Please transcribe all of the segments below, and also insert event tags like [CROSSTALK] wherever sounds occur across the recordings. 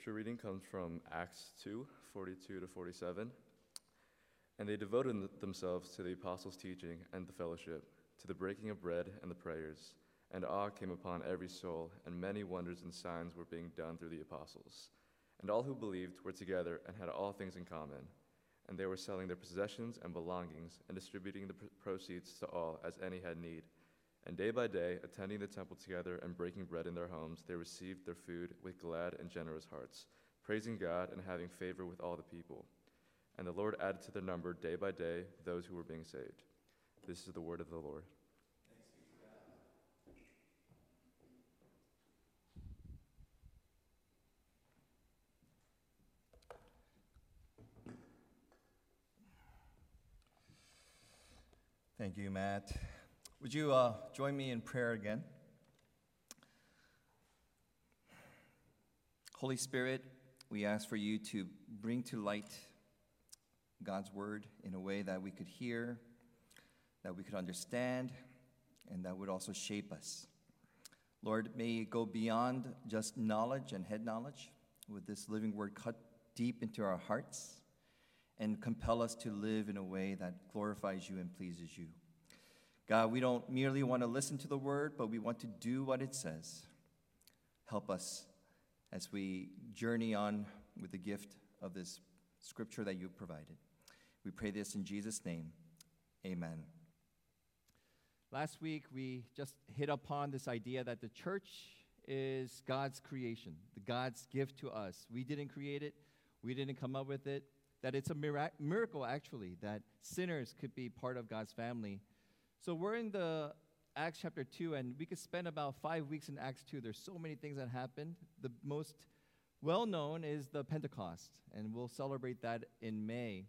Scripture reading comes from Acts 2 42 to 47. And they devoted themselves to the apostles' teaching and the fellowship, to the breaking of bread and the prayers. And awe came upon every soul, and many wonders and signs were being done through the apostles. And all who believed were together and had all things in common. And they were selling their possessions and belongings and distributing the proceeds to all as any had need. And day by day, attending the temple together and breaking bread in their homes, they received their food with glad and generous hearts, praising God and having favor with all the people. And the Lord added to their number day by day those who were being saved. This is the word of the Lord. Thank you, Matt. Would you uh, join me in prayer again? Holy Spirit, we ask for you to bring to light God's word in a way that we could hear, that we could understand, and that would also shape us. Lord, may it go beyond just knowledge and head knowledge. Would this living word cut deep into our hearts and compel us to live in a way that glorifies you and pleases you? God, we don't merely want to listen to the word, but we want to do what it says. Help us as we journey on with the gift of this scripture that you've provided. We pray this in Jesus' name. Amen. Last week, we just hit upon this idea that the church is God's creation, the God's gift to us. We didn't create it, we didn't come up with it. That it's a mirac- miracle, actually, that sinners could be part of God's family so we're in the Acts chapter 2, and we could spend about five weeks in Acts 2. There's so many things that happened. The most well known is the Pentecost, and we'll celebrate that in May.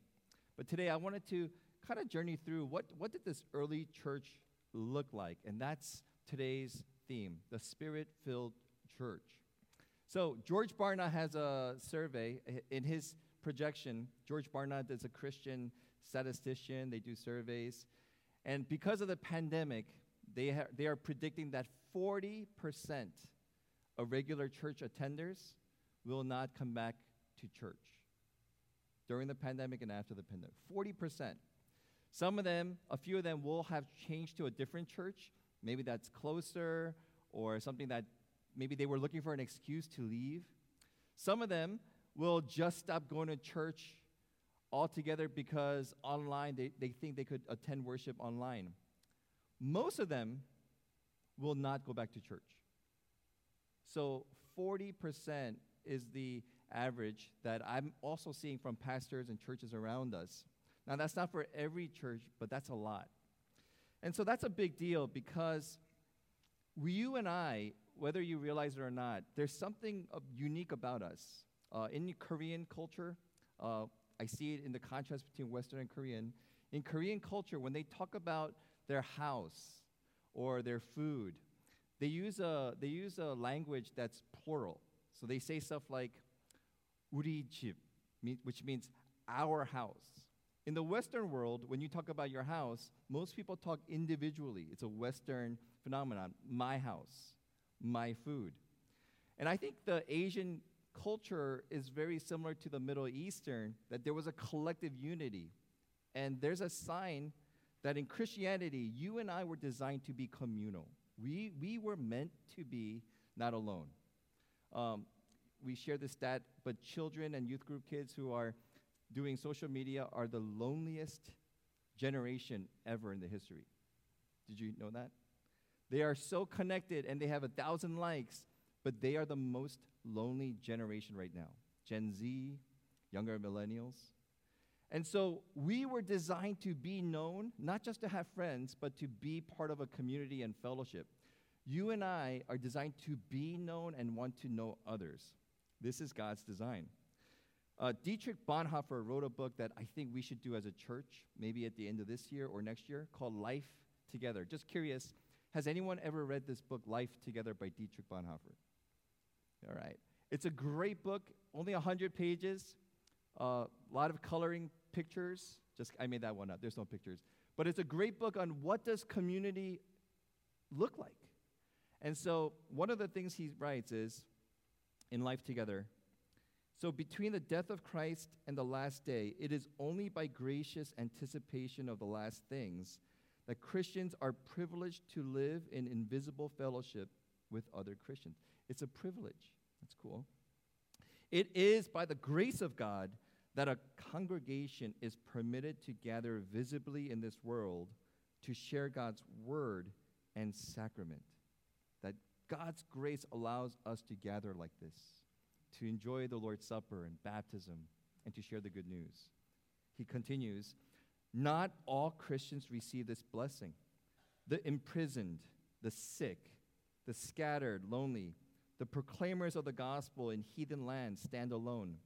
But today I wanted to kind of journey through what, what did this early church look like? And that's today's theme the spirit filled church. So George Barna has a survey in his projection. George Barna is a Christian statistician, they do surveys. And because of the pandemic, they, ha- they are predicting that 40% of regular church attenders will not come back to church during the pandemic and after the pandemic. 40%. Some of them, a few of them, will have changed to a different church. Maybe that's closer or something that maybe they were looking for an excuse to leave. Some of them will just stop going to church altogether because online they, they think they could attend worship online. Most of them will not go back to church. So 40% is the average that I'm also seeing from pastors and churches around us. Now, that's not for every church, but that's a lot. And so that's a big deal because you and I, whether you realize it or not, there's something unique about us. Uh, in Korean culture, uh, I see it in the contrast between Western and Korean. In Korean culture, when they talk about their house or their food, they use a, they use a language that's plural. So they say stuff like 우리 집, which means our house. In the Western world, when you talk about your house, most people talk individually. It's a Western phenomenon. My house, my food. And I think the Asian culture is very similar to the Middle Eastern, that there was a collective unity. And there's a sign that in Christianity, you and I were designed to be communal. We, we were meant to be not alone. Um, we share this stat, but children and youth group kids who are doing social media are the loneliest generation ever in the history. Did you know that? They are so connected and they have a thousand likes, but they are the most lonely generation right now Gen Z, younger millennials. And so we were designed to be known, not just to have friends, but to be part of a community and fellowship. You and I are designed to be known and want to know others. This is God's design. Uh, Dietrich Bonhoeffer wrote a book that I think we should do as a church, maybe at the end of this year or next year, called Life Together. Just curious, has anyone ever read this book, Life Together by Dietrich Bonhoeffer? All right. It's a great book, only 100 pages, a uh, lot of coloring pictures. Just I made that one up. There's no pictures. But it's a great book on what does community look like. And so one of the things he writes is in Life Together, So, between the death of Christ and the last day, it is only by gracious anticipation of the last things that Christians are privileged to live in invisible fellowship with other Christians. It's a privilege. That's cool. It is by the grace of God that a congregation is permitted to gather visibly in this world to share God's word and sacrament. That God's grace allows us to gather like this, to enjoy the Lord's Supper and baptism, and to share the good news. He continues Not all Christians receive this blessing. The imprisoned, the sick, the scattered, lonely, the proclaimers of the gospel in heathen lands stand alone.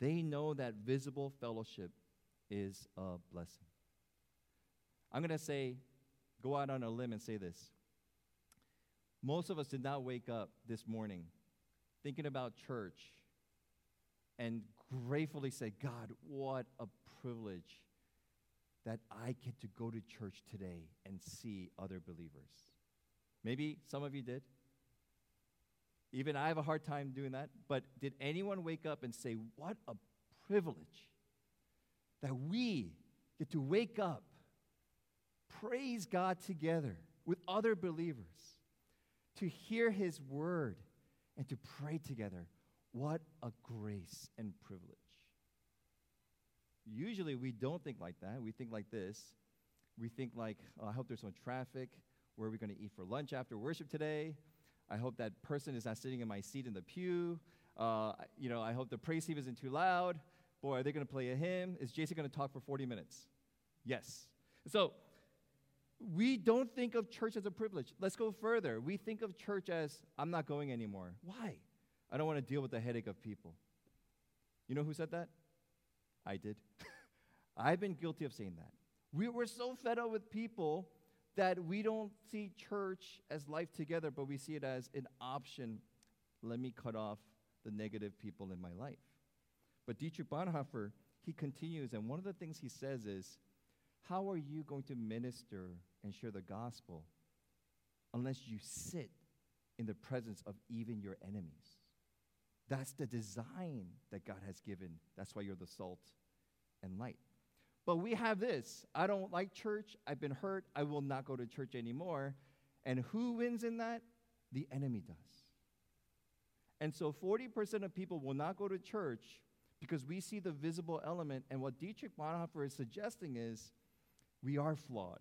They know that visible fellowship is a blessing. I'm going to say, go out on a limb and say this. Most of us did not wake up this morning thinking about church and gratefully say, God, what a privilege that I get to go to church today and see other believers. Maybe some of you did. Even I have a hard time doing that. But did anyone wake up and say, What a privilege that we get to wake up, praise God together with other believers, to hear His word, and to pray together? What a grace and privilege. Usually we don't think like that. We think like this. We think like, oh, I hope there's no traffic. Where are we going to eat for lunch after worship today? I hope that person is not sitting in my seat in the pew. Uh, you know, I hope the praise team isn't too loud. Boy, are they going to play a hymn? Is Jason going to talk for 40 minutes? Yes. So we don't think of church as a privilege. Let's go further. We think of church as, I'm not going anymore. Why? I don't want to deal with the headache of people. You know who said that? I did. [LAUGHS] I've been guilty of saying that. We were so fed up with people that we don't see church as life together, but we see it as an option. Let me cut off the negative people in my life. But Dietrich Bonhoeffer, he continues, and one of the things he says is, How are you going to minister and share the gospel unless you sit in the presence of even your enemies? That's the design that God has given. That's why you're the salt and light. But we have this I don't like church. I've been hurt. I will not go to church anymore. And who wins in that? The enemy does. And so 40% of people will not go to church because we see the visible element. And what Dietrich Bonhoeffer is suggesting is we are flawed,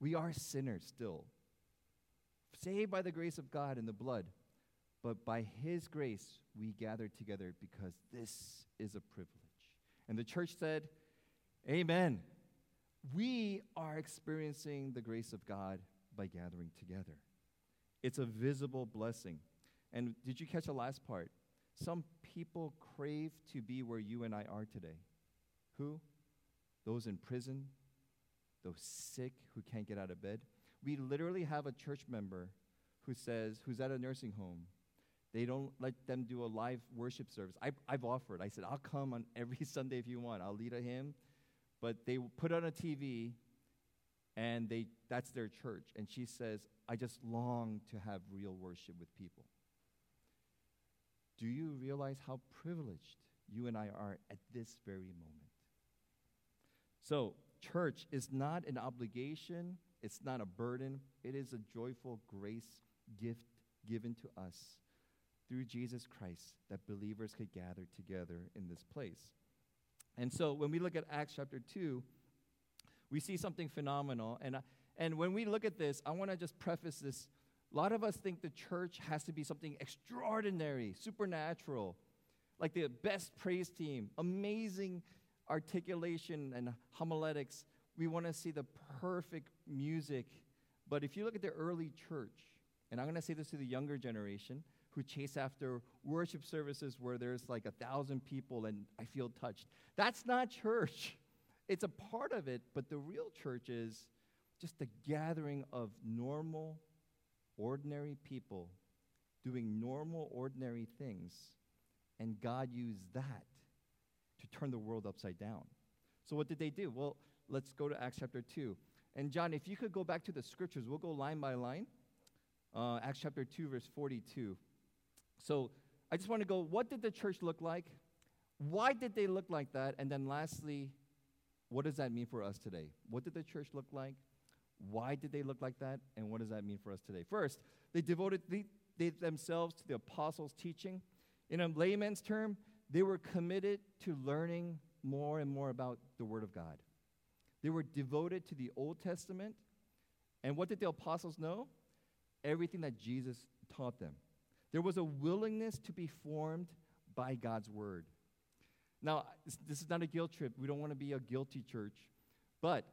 we are sinners still. Saved by the grace of God and the blood. But by His grace, we gather together because this is a privilege. And the church said, Amen. We are experiencing the grace of God by gathering together. It's a visible blessing. And did you catch the last part? Some people crave to be where you and I are today. Who? Those in prison, those sick who can't get out of bed. We literally have a church member who says, who's at a nursing home. They don't let them do a live worship service. I, I've offered. I said, I'll come on every [LAUGHS] Sunday if you want. I'll lead a hymn but they put on a TV and they that's their church and she says I just long to have real worship with people. Do you realize how privileged you and I are at this very moment? So, church is not an obligation, it's not a burden, it is a joyful grace gift given to us through Jesus Christ that believers could gather together in this place. And so when we look at Acts chapter 2, we see something phenomenal. And, and when we look at this, I want to just preface this. A lot of us think the church has to be something extraordinary, supernatural, like the best praise team, amazing articulation and homiletics. We want to see the perfect music. But if you look at the early church, and I'm going to say this to the younger generation, who chase after worship services where there's like a thousand people and I feel touched. That's not church. It's a part of it, but the real church is just a gathering of normal, ordinary people doing normal, ordinary things. And God used that to turn the world upside down. So, what did they do? Well, let's go to Acts chapter 2. And, John, if you could go back to the scriptures, we'll go line by line. Uh, Acts chapter 2, verse 42. So I just want to go, what did the church look like? Why did they look like that? And then lastly, what does that mean for us today? What did the church look like? Why did they look like that? And what does that mean for us today? First, they devoted the, they themselves to the apostles' teaching. In a layman's term, they were committed to learning more and more about the Word of God. They were devoted to the Old Testament. And what did the apostles know? Everything that Jesus taught them. There was a willingness to be formed by God's Word. Now, this, is not a guilt trip. We don't want to be a guilty church. But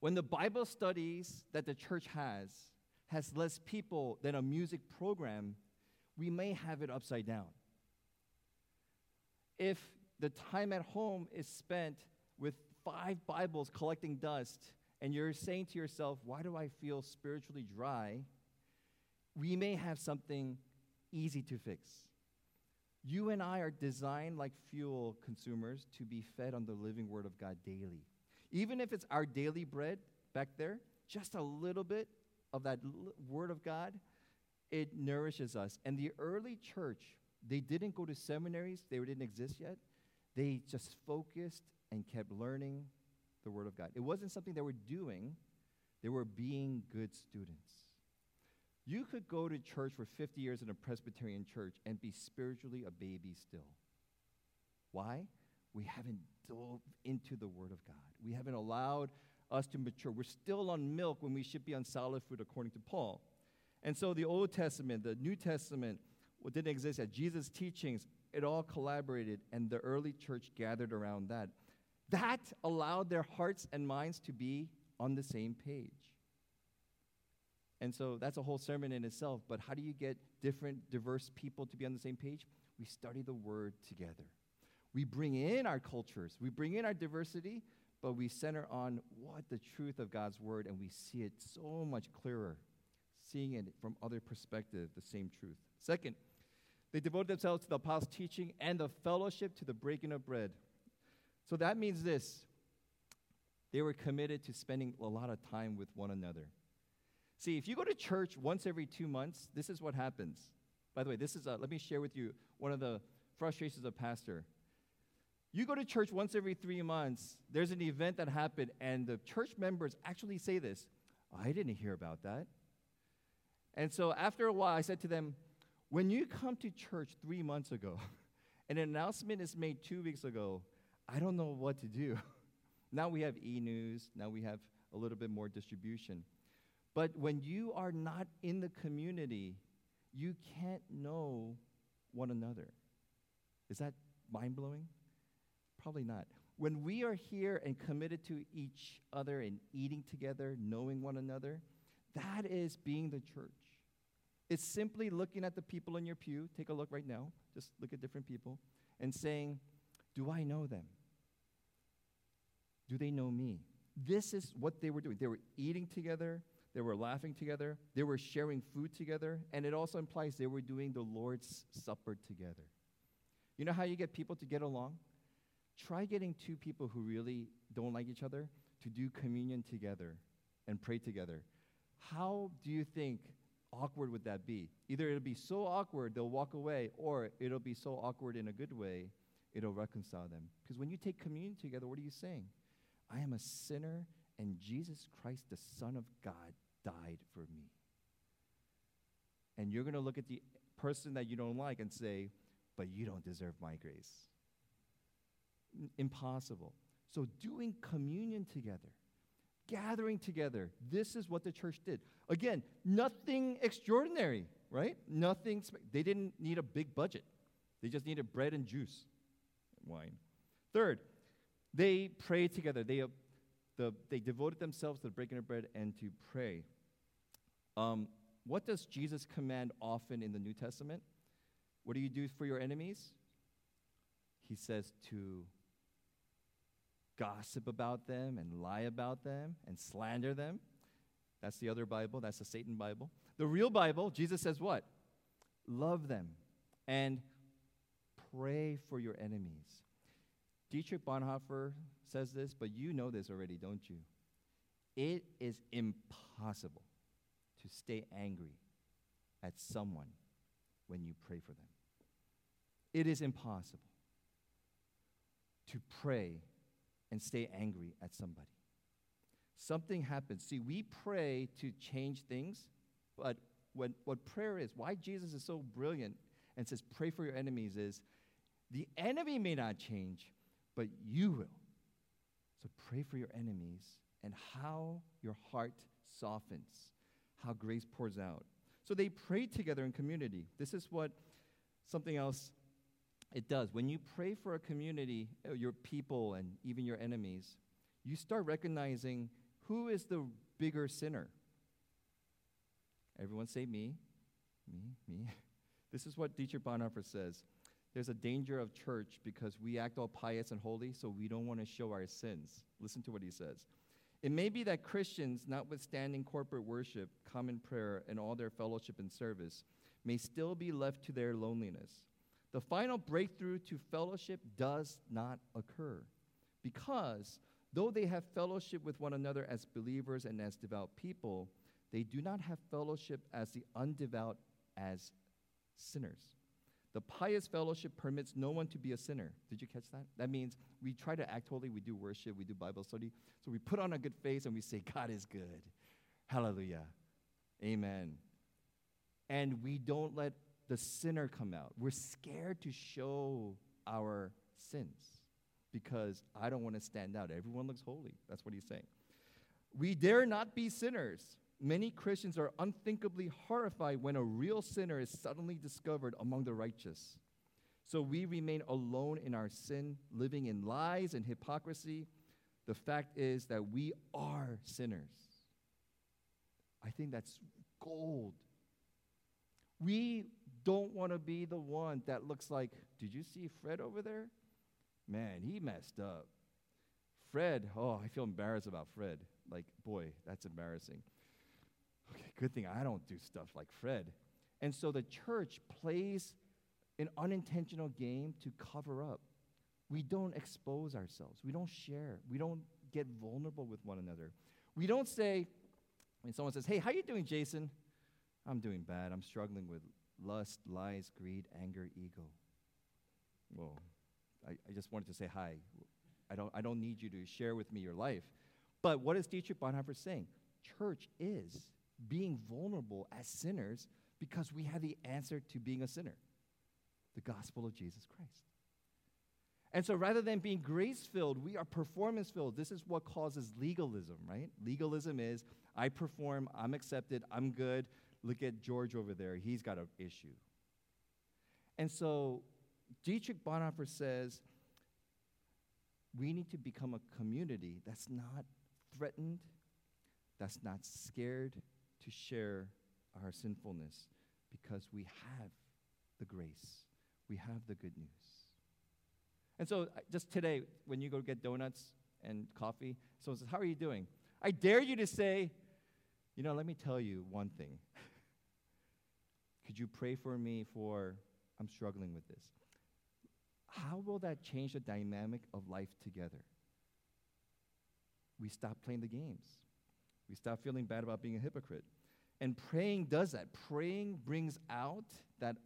when the Bible studies that the church has has less people than a music program, we may have it upside down. If the time at home is spent with five Bibles collecting dust, and you're saying to yourself, Why do I feel spiritually dry? We may have something easy to fix. You and I are designed like fuel consumers to be fed on the living Word of God daily. Even if it's our daily bread back there, just a little bit of that l- Word of God, it nourishes us. And the early church, they didn't go to seminaries, they didn't exist yet. They just focused and kept learning the Word of God. It wasn't something they were doing, they were being good students. You could go to church for 50 years in a Presbyterian church and be spiritually a baby still. Why? We haven't dove into the Word of God. We haven't allowed us to mature. We're still on milk when we should be on solid food, according to Paul. And so the Old Testament, the New Testament, what didn't exist yet, Jesus' teachings, it all collaborated, and the early church gathered around that. That allowed their hearts and minds to be on the same page. And so that's a whole sermon in itself. But how do you get different, diverse people to be on the same page? We study the word together. We bring in our cultures, we bring in our diversity, but we center on what the truth of God's word, and we see it so much clearer, seeing it from other perspective, the same truth. Second, they devoted themselves to the apostles' teaching and the fellowship to the breaking of bread. So that means this they were committed to spending a lot of time with one another. See, if you go to church once every two months, this is what happens. By the way, this is a, let me share with you one of the frustrations of pastor. You go to church once every three months, there's an event that happened, and the church members actually say this oh, I didn't hear about that. And so after a while, I said to them, When you come to church three months ago, and [LAUGHS] an announcement is made two weeks ago, I don't know what to do. [LAUGHS] now we have e news, now we have a little bit more distribution. But when you are not in the community, you can't know one another. Is that mind blowing? Probably not. When we are here and committed to each other and eating together, knowing one another, that is being the church. It's simply looking at the people in your pew. Take a look right now. Just look at different people and saying, Do I know them? Do they know me? This is what they were doing. They were eating together, they were laughing together, they were sharing food together, and it also implies they were doing the Lord's Supper together. You know how you get people to get along? Try getting two people who really don't like each other to do communion together and pray together. How do you think awkward would that be? Either it'll be so awkward they'll walk away, or it'll be so awkward in a good way it'll reconcile them. Because when you take communion together, what are you saying? I am a sinner, and Jesus Christ, the Son of God, died for me. And you're going to look at the person that you don't like and say, but you don't deserve my grace. N- impossible. So, doing communion together, gathering together, this is what the church did. Again, nothing extraordinary, right? Nothing, spe- they didn't need a big budget. They just needed bread and juice, wine. Third, they prayed together. They, the, they devoted themselves to the breaking of bread and to pray. Um, what does Jesus command often in the New Testament? What do you do for your enemies? He says to gossip about them and lie about them and slander them. That's the other Bible, that's the Satan Bible. The real Bible, Jesus says what? Love them and pray for your enemies. Dietrich Bonhoeffer says this, but you know this already, don't you? It is impossible to stay angry at someone when you pray for them. it is impossible to pray and stay angry at somebody. Something happens. See, we pray to change things, but when, what prayer is, why Jesus is so brilliant and says, pray for your enemies, is the enemy may not change, but you will. So pray for your enemies and how your heart softens, how grace pours out. So they prayed together in community. This is what something else it does. When you pray for a community, uh, your people, and even your enemies, you start recognizing who is the bigger sinner. Everyone say me, me, me. [LAUGHS] This is what Dietrich Bonhoeffer says. There's a danger of church because we act all pious and holy, so we don't want to show our sins. Listen to what he says. It may be that Christians, notwithstanding corporate worship, common prayer, and all their fellowship and service, may still be left to their loneliness. The final breakthrough to fellowship does not occur because, though they have fellowship with one another as believers and as devout people, they do not have fellowship as the undevout as sinners. The pious fellowship permits no one to be a sinner. Did you catch that? That means we try to act holy, we do worship, we do Bible study. So we put on a good face and we say, God is good. Hallelujah. Amen. And we don't let the sinner come out. We're scared to show our sins because I don't want to stand out. Everyone looks holy. That's what he's saying. We dare not be sinners. Many Christians are unthinkably horrified when a real sinner is suddenly discovered among the righteous. So we remain alone in our sin, living in lies and hypocrisy. The fact is that we are sinners. I think that's gold. We don't want to be the one that looks like, did you see Fred over there? Man, he messed up. Fred, oh, I feel embarrassed about Fred. Like, boy, that's embarrassing. Okay, good thing I don't do stuff like Fred. And so the church plays an unintentional game to cover up. We don't expose ourselves. We don't share. We don't get vulnerable with one another. We don't say, when someone says, Hey, how you doing, Jason? I'm doing bad. I'm struggling with lust, lies, greed, anger, ego. Well, I, I just wanted to say hi. I don't, I don't need you to share with me your life. But what is Dietrich Bonhoeffer saying? Church is being vulnerable as sinners because we have the answer to being a sinner the gospel of Jesus Christ. And so rather than being grace filled, we are performance filled. This is what causes legalism, right? Legalism is I perform, I'm accepted, I'm good. Look at George over there, he's got an issue. And so Dietrich Bonhoeffer says we need to become a community that's not threatened, that's not scared to share our sinfulness because we have the grace, we have the good news. And so, just today, when you go get donuts and coffee, someone says, How are you doing? I dare you to say, You know, let me tell you one thing. [LAUGHS] Could you pray for me for I'm struggling with this? How will that change the dynamic of life together? We stop playing the games. We stop feeling bad about being a hypocrite. And praying does that. Praying brings out that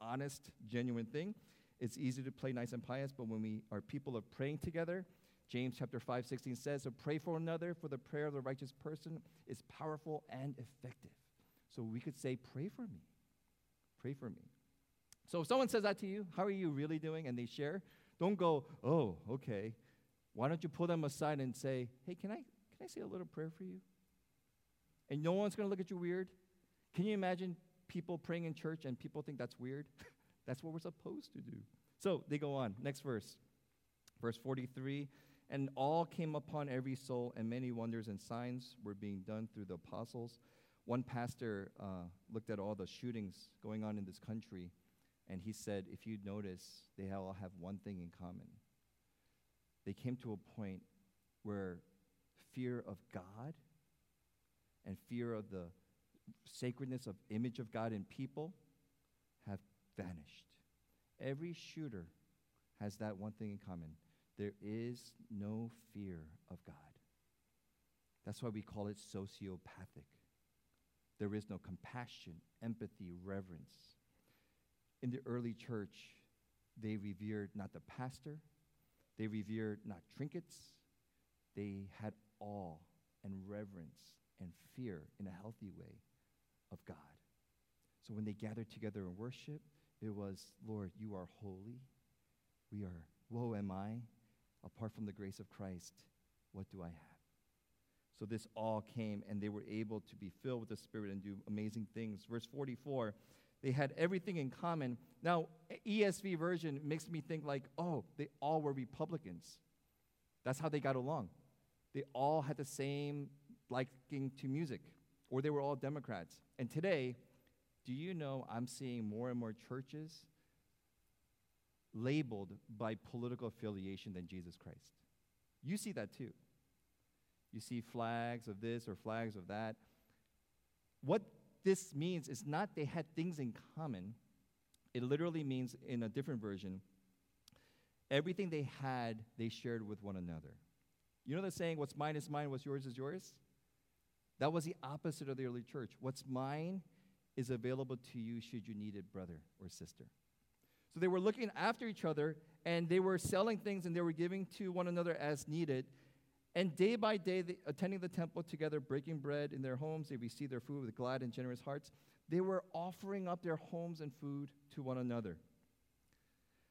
honest, genuine thing. It's easy to play nice and pious, but when we are people of praying together, James chapter 5, 16 says, So pray for another, for the prayer of the righteous person is powerful and effective. So we could say, Pray for me. Pray for me. So if someone says that to you, how are you really doing? And they share, don't go, oh, okay. Why don't you pull them aside and say, hey, can I, can I say a little prayer for you? And no one's going to look at you weird. Can you imagine people praying in church and people think that's weird? [LAUGHS] that's what we're supposed to do. So they go on. Next verse. Verse 43 And all came upon every soul, and many wonders and signs were being done through the apostles. One pastor uh, looked at all the shootings going on in this country, and he said, if you notice, they all have one thing in common. They came to a point where fear of God and fear of the sacredness of image of God in people have vanished. Every shooter has that one thing in common. There is no fear of God. That's why we call it sociopathic. There is no compassion, empathy, reverence. In the early church, They revered not the pastor, they revered not trinkets, they had awe and reverence and fear in a healthy way of God. So when they gathered together in worship, it was, Lord, you are holy. We are, woe am I. Apart from the grace of Christ, what do I have? So this all came, and they were able to be filled with the Spirit and do amazing things. Verse 44 they had everything in common. Now, ESV version makes me think like, oh, they all were Republicans. That's how they got along. They all had the same liking to music, or they were all Democrats. And today, do you know I'm seeing more and more churches labeled by political affiliation than Jesus Christ? You see that too. You see flags of this or flags of that. What this means is not they had things in common. It literally means, in a different version, everything they had, they shared with one another. You know the saying, what's mine is mine, what's yours is yours? That was the opposite of the early church. What's mine is available to you should you need it, brother or sister. So they were looking after each other and they were selling things and they were giving to one another as needed. And day by day, they, attending the temple together, breaking bread in their homes, they received their food with glad and generous hearts. They were offering up their homes and food to one another.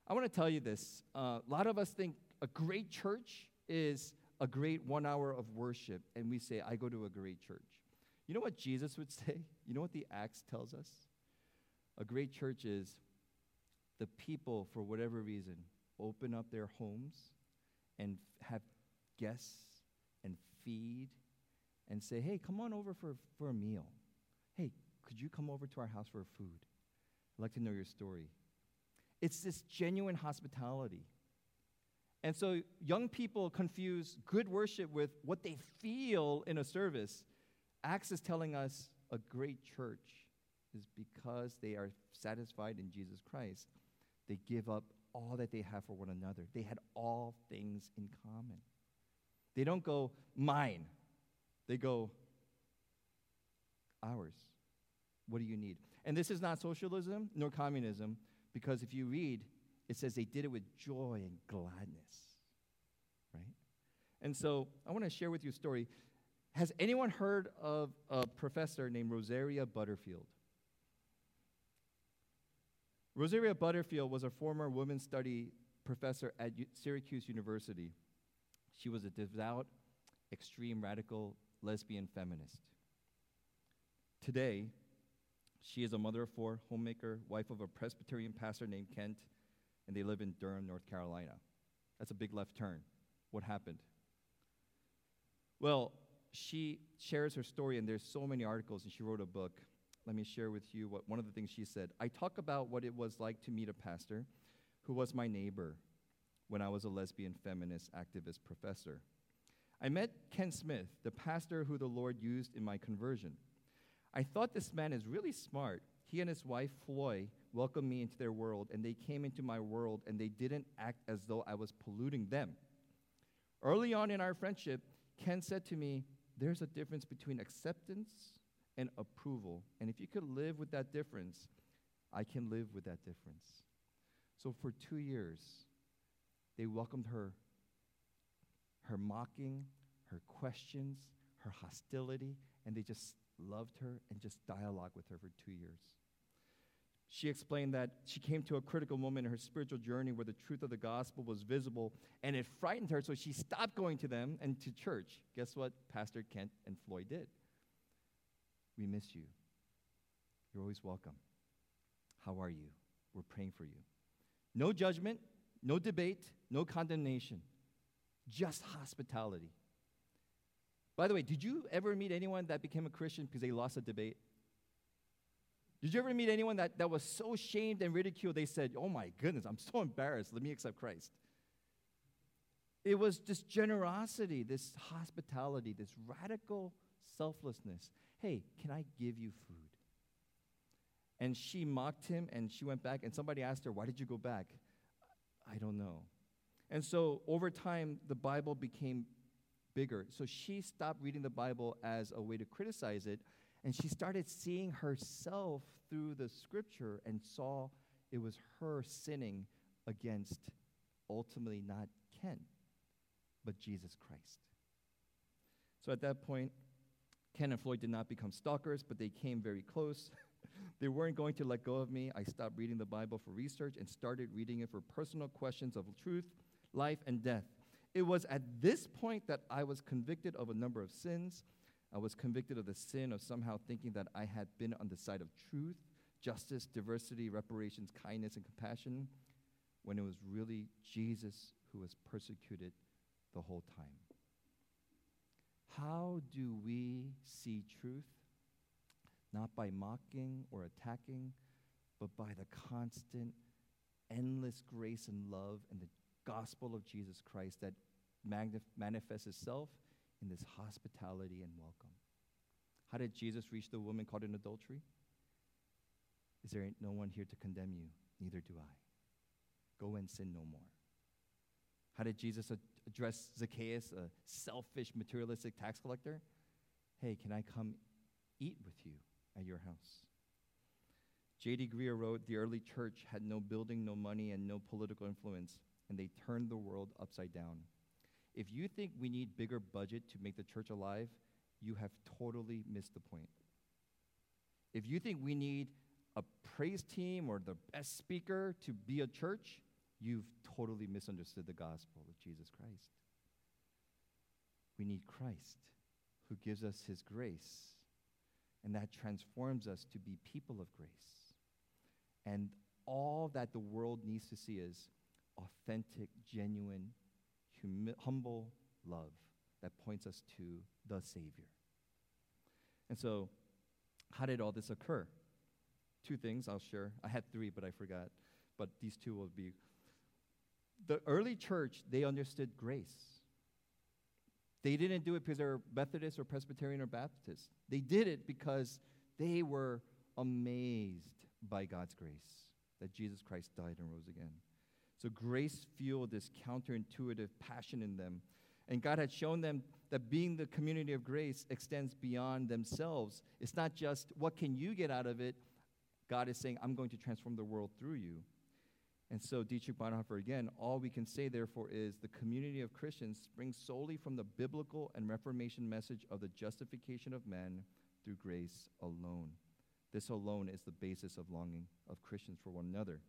I want to tell you this. Uh, a lot of us think a great church is a great one hour of worship, and we say, I go to a great church. You know what Jesus would say? [LAUGHS] You know what the Acts tells us? A great church is the people, for whatever reason, open up their homes and have guests and feed and say, hey, come on over for, for a meal. Hey, could you come over to our house for food? I'd like to know your story. It's this genuine hospitality. And so young people confuse good worship with what they feel in a service. Acts is telling us a great church is because they are satisfied in Jesus Christ. They give up all that they have for one another. They had all things in common. They don't go, mine. They go, ours. What do you need? And this is not socialism nor communism, because if you read, it says they did it with joy and gladness. Right? And so I want to share with you a story. Has anyone heard of a professor named Rosaria Butterfield? Rosaria Butterfield was a former women's study professor at U- Syracuse University. She was a devout, extreme radical lesbian feminist. Today, she is a mother of four, homemaker, wife of a Presbyterian pastor named Kent, and they live in Durham, North Carolina. That's a big left turn. What happened? Well, she shares her story, and there's so many articles, and she wrote a book. Let me share with you what one of the things she said. I talk about what it was like to meet a pastor who was my neighbor when I was a lesbian feminist activist professor. I met Ken Smith, the pastor who the Lord used in my conversion. I thought this man is really smart. He and his wife, Floy, welcomed me into their world, and they came into my world, and they didn't act as though I was polluting them. Early on in our friendship, Ken said to me, There's a difference between acceptance and approval. And if you could live with that difference, I can live with that difference. So for two years, they welcomed her, her mocking, her questions, her hostility, and they just loved her and just dialogue with her for two years. She explained that she came to a critical moment in her spiritual journey where the truth of the gospel was visible and it frightened her, so she stopped going to them and to church. Guess what Pastor Kent and Floyd did? We miss you. You're always welcome. How are you? We're praying for you. No judgment, no debate, no condemnation, just hospitality. By the way, did you ever meet anyone that became a Christian because they lost a debate? Did you ever meet anyone that, that was so shamed and ridiculed they said, Oh my goodness, I'm so embarrassed, let me accept Christ? It was this generosity, this hospitality, this radical selflessness. Hey, can I give you food? And she mocked him and she went back, and somebody asked her, Why did you go back? I don't know. And so over time, the Bible became bigger. So she stopped reading the Bible as a way to criticize it, and she started seeing herself through the scripture and saw it was her sinning against ultimately not Ken, but Jesus Christ. So at that point, Ken and Floyd did not become stalkers, but they came very close. [LAUGHS] they weren't going to let go of me. I stopped reading the Bible for research and started reading it for personal questions of truth, life, and death. It was at this point that I was convicted of a number of sins. I was convicted of the sin of somehow thinking that I had been on the side of truth, justice, diversity, reparations, kindness, and compassion, when it was really Jesus who was persecuted the whole time. How do we see truth? Not by mocking or attacking, but by the constant, endless grace and love and the gospel of Jesus Christ that magnif- manifests itself in this hospitality and welcome. How did Jesus reach the woman caught in adultery? Is there no one here to condemn you? Neither do I. Go and sin no more. How did Jesus address Zacchaeus, a selfish, materialistic tax collector? Hey, can I come eat with you at your house? J.D. Greear wrote The early church had no building, no money, and no political influence, and they turned the world upside down. If you think we need bigger budget to make the church alive, you have totally missed the point. If you think we need a praise team or the best speaker to be a church, you've totally misunderstood the gospel of Jesus Christ. We need Christ who gives us his grace, and that transforms us to be people of grace. And all that the world needs to see is authentic, genuine, humi- humble love that points us to the Savior. And so, how did all this occur? Two things I'll share. I had three, but I forgot. But these two will be. The early church, they understood grace. They didn't do it because they were Methodist or Presbyterian or Baptist. They did it because they were amazed by God's grace that Jesus Christ died and rose again. So grace fueled this counterintuitive passion in them. And God had shown them that being the community of grace extends beyond themselves. It's not just what can you get out of it. God is saying, I'm going to transform the world through you. And so, Dietrich Bonhoeffer again, all we can say, therefore, is the community of Christians springs solely from the biblical and Reformation message of the justification of men through grace alone. This alone is the basis of longing of Christians for one another.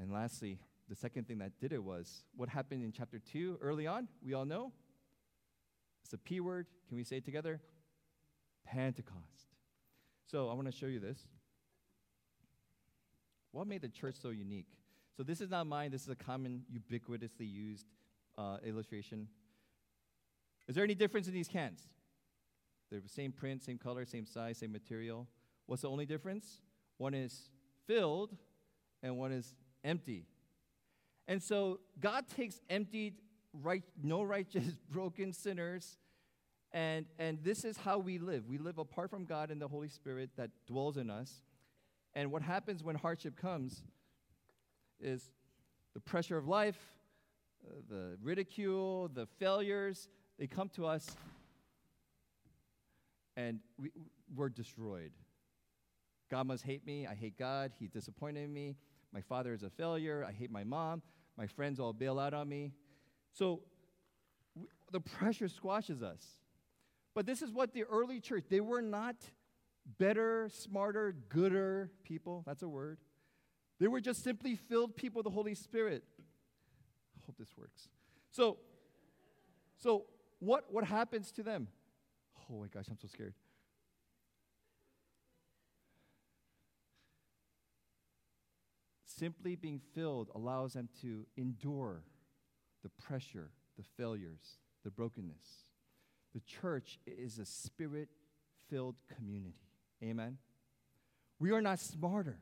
And lastly, the second thing that did it was what happened in chapter 2 early on? We all know. It's a P word. Can we say it together? Pentecost. So I want to show you this. What made the church so unique? So this is not mine. This is a common, ubiquitously used uh, illustration. Is there any difference in these cans? They're the same print, same color, same size, same material. What's the only difference? One is filled and one is empty. And so God takes emptied, right, no righteous, [LAUGHS] broken sinners, and, and this is how we live. We live apart from God and the Holy Spirit that dwells in us. And what happens when hardship comes is the pressure of life, uh, the ridicule, the failures, they come to us and we, we're destroyed. God must hate me. I hate God. He disappointed me. My father is a failure. I hate my mom. My friends all bail out on me. So the pressure squashes us. But this is what the early church, they were not better, smarter, gooder people. That's a word. They were just simply filled people with the Holy Spirit. I hope this works. So, so what, what happens to them? Oh my gosh, I'm so scared. Simply being filled allows them to endure the pressure, the failures, the brokenness. The church is a spirit filled community. Amen. We are not smarter.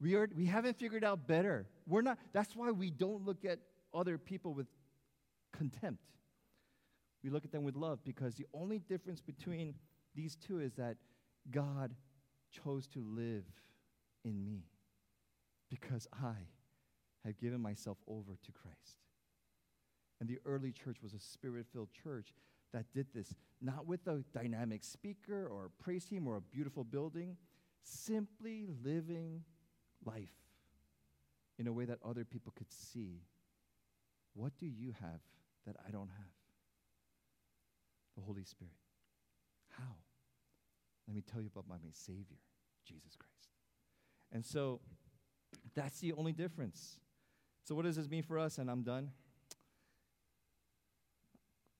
We, are, we haven't figured out better. We're not, that's why we don't look at other people with contempt. We look at them with love because the only difference between these two is that God chose to live in me because I have given myself over to Christ. And the early church was a spirit filled church that did this, not with a dynamic speaker or a praise team or a beautiful building, simply living life in a way that other people could see what do you have that I don't have? The Holy Spirit. How? Let me tell you about my, Savior, Jesus Christ. And so that's the only difference. So, what does this mean for us? And I'm done.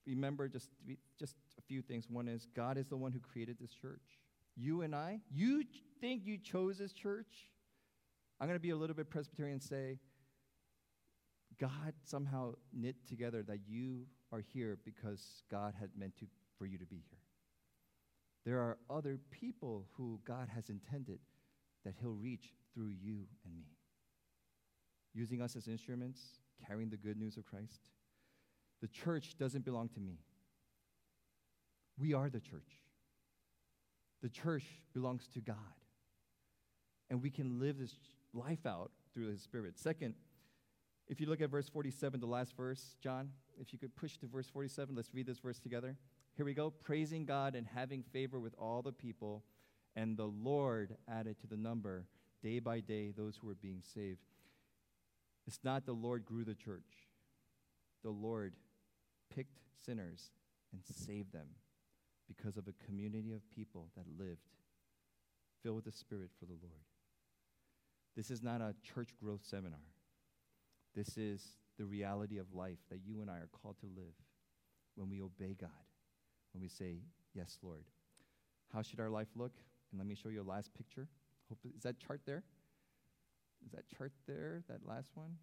Remember just, just a few things. One is God is the one who created this church. You and I, you think you chose this church? I'm going to be a little bit Presbyterian and say, God somehow knit together that you are here because God had meant to, for you to be here. There are other people who God has intended that He'll reach through you and me. Using us as instruments, carrying the good news of Christ. The church doesn't belong to me. We are the church. The church belongs to God. And we can live this life out through His Spirit. Second, if you look at verse 47, the last verse, John, if you could push to verse 47, let's read this verse together. Here we go. Praising God and having favor with all the people, and the Lord added to the number day by day those who were being saved. It's not the Lord grew the church, the Lord picked sinners and saved them because of a community of people that lived filled with the Spirit for the Lord. This is not a church growth seminar. This is the reality of life that you and I are called to live when we obey God, when we say, Yes, Lord. How should our life look? And let me show you a last picture. Hope, is that chart there? Is that chart there? That last one?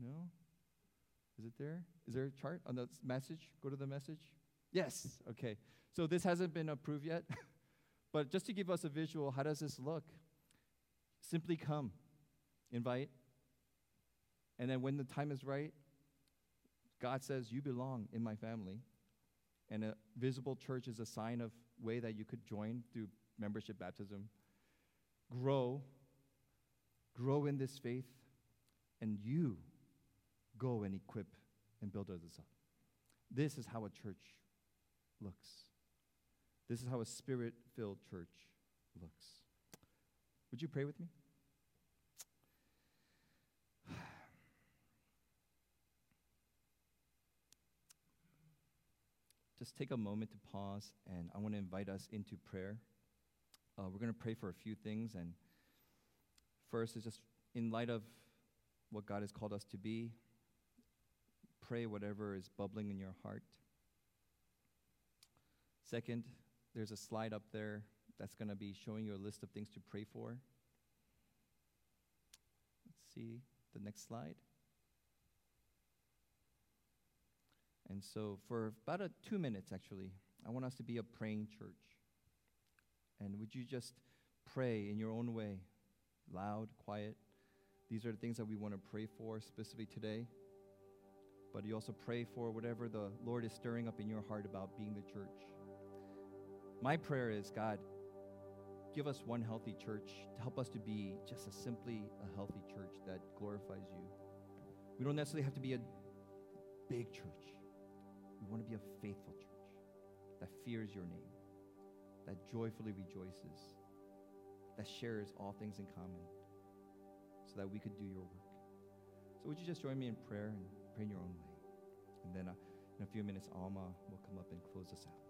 No? Is it there? Is there a chart on the message? Go to the message. Yes. Okay. So this hasn't been approved yet, [LAUGHS] but just to give us a visual, how does this look? Simply come, invite, and then when the time is right, God says, You belong in my family. And a visible church is a sign of way that you could join through membership baptism. Grow, grow in this faith, and you go and equip and build others up. This is how a church looks. This is how a spirit filled church looks. Would you pray with me? [SIGHS] Just take a moment to pause, and I want to invite us into prayer. Uh, we're going to pray for a few things, and first is just in light of what God has called us to be, pray whatever is bubbling in your heart. Second, there's a slide up there that's going to be showing you a list of things to pray for. Let's see the next slide. And so, for about a, two minutes, actually, I want us to be a praying church. And would you just pray in your own way, loud, quiet? These are the things that we want to pray for specifically today. But you also pray for whatever the Lord is stirring up in your heart about being the church. My prayer is God, give us one healthy church to help us to be just a simply a healthy church that glorifies you. We don't necessarily have to be a big church. We want to be a faithful church that fears your name, that joyfully rejoices, that shares all things in common, so that we could do your work. So, would you just join me in prayer and pray in your own way? And then uh, in a few minutes, Alma will come up and close us out.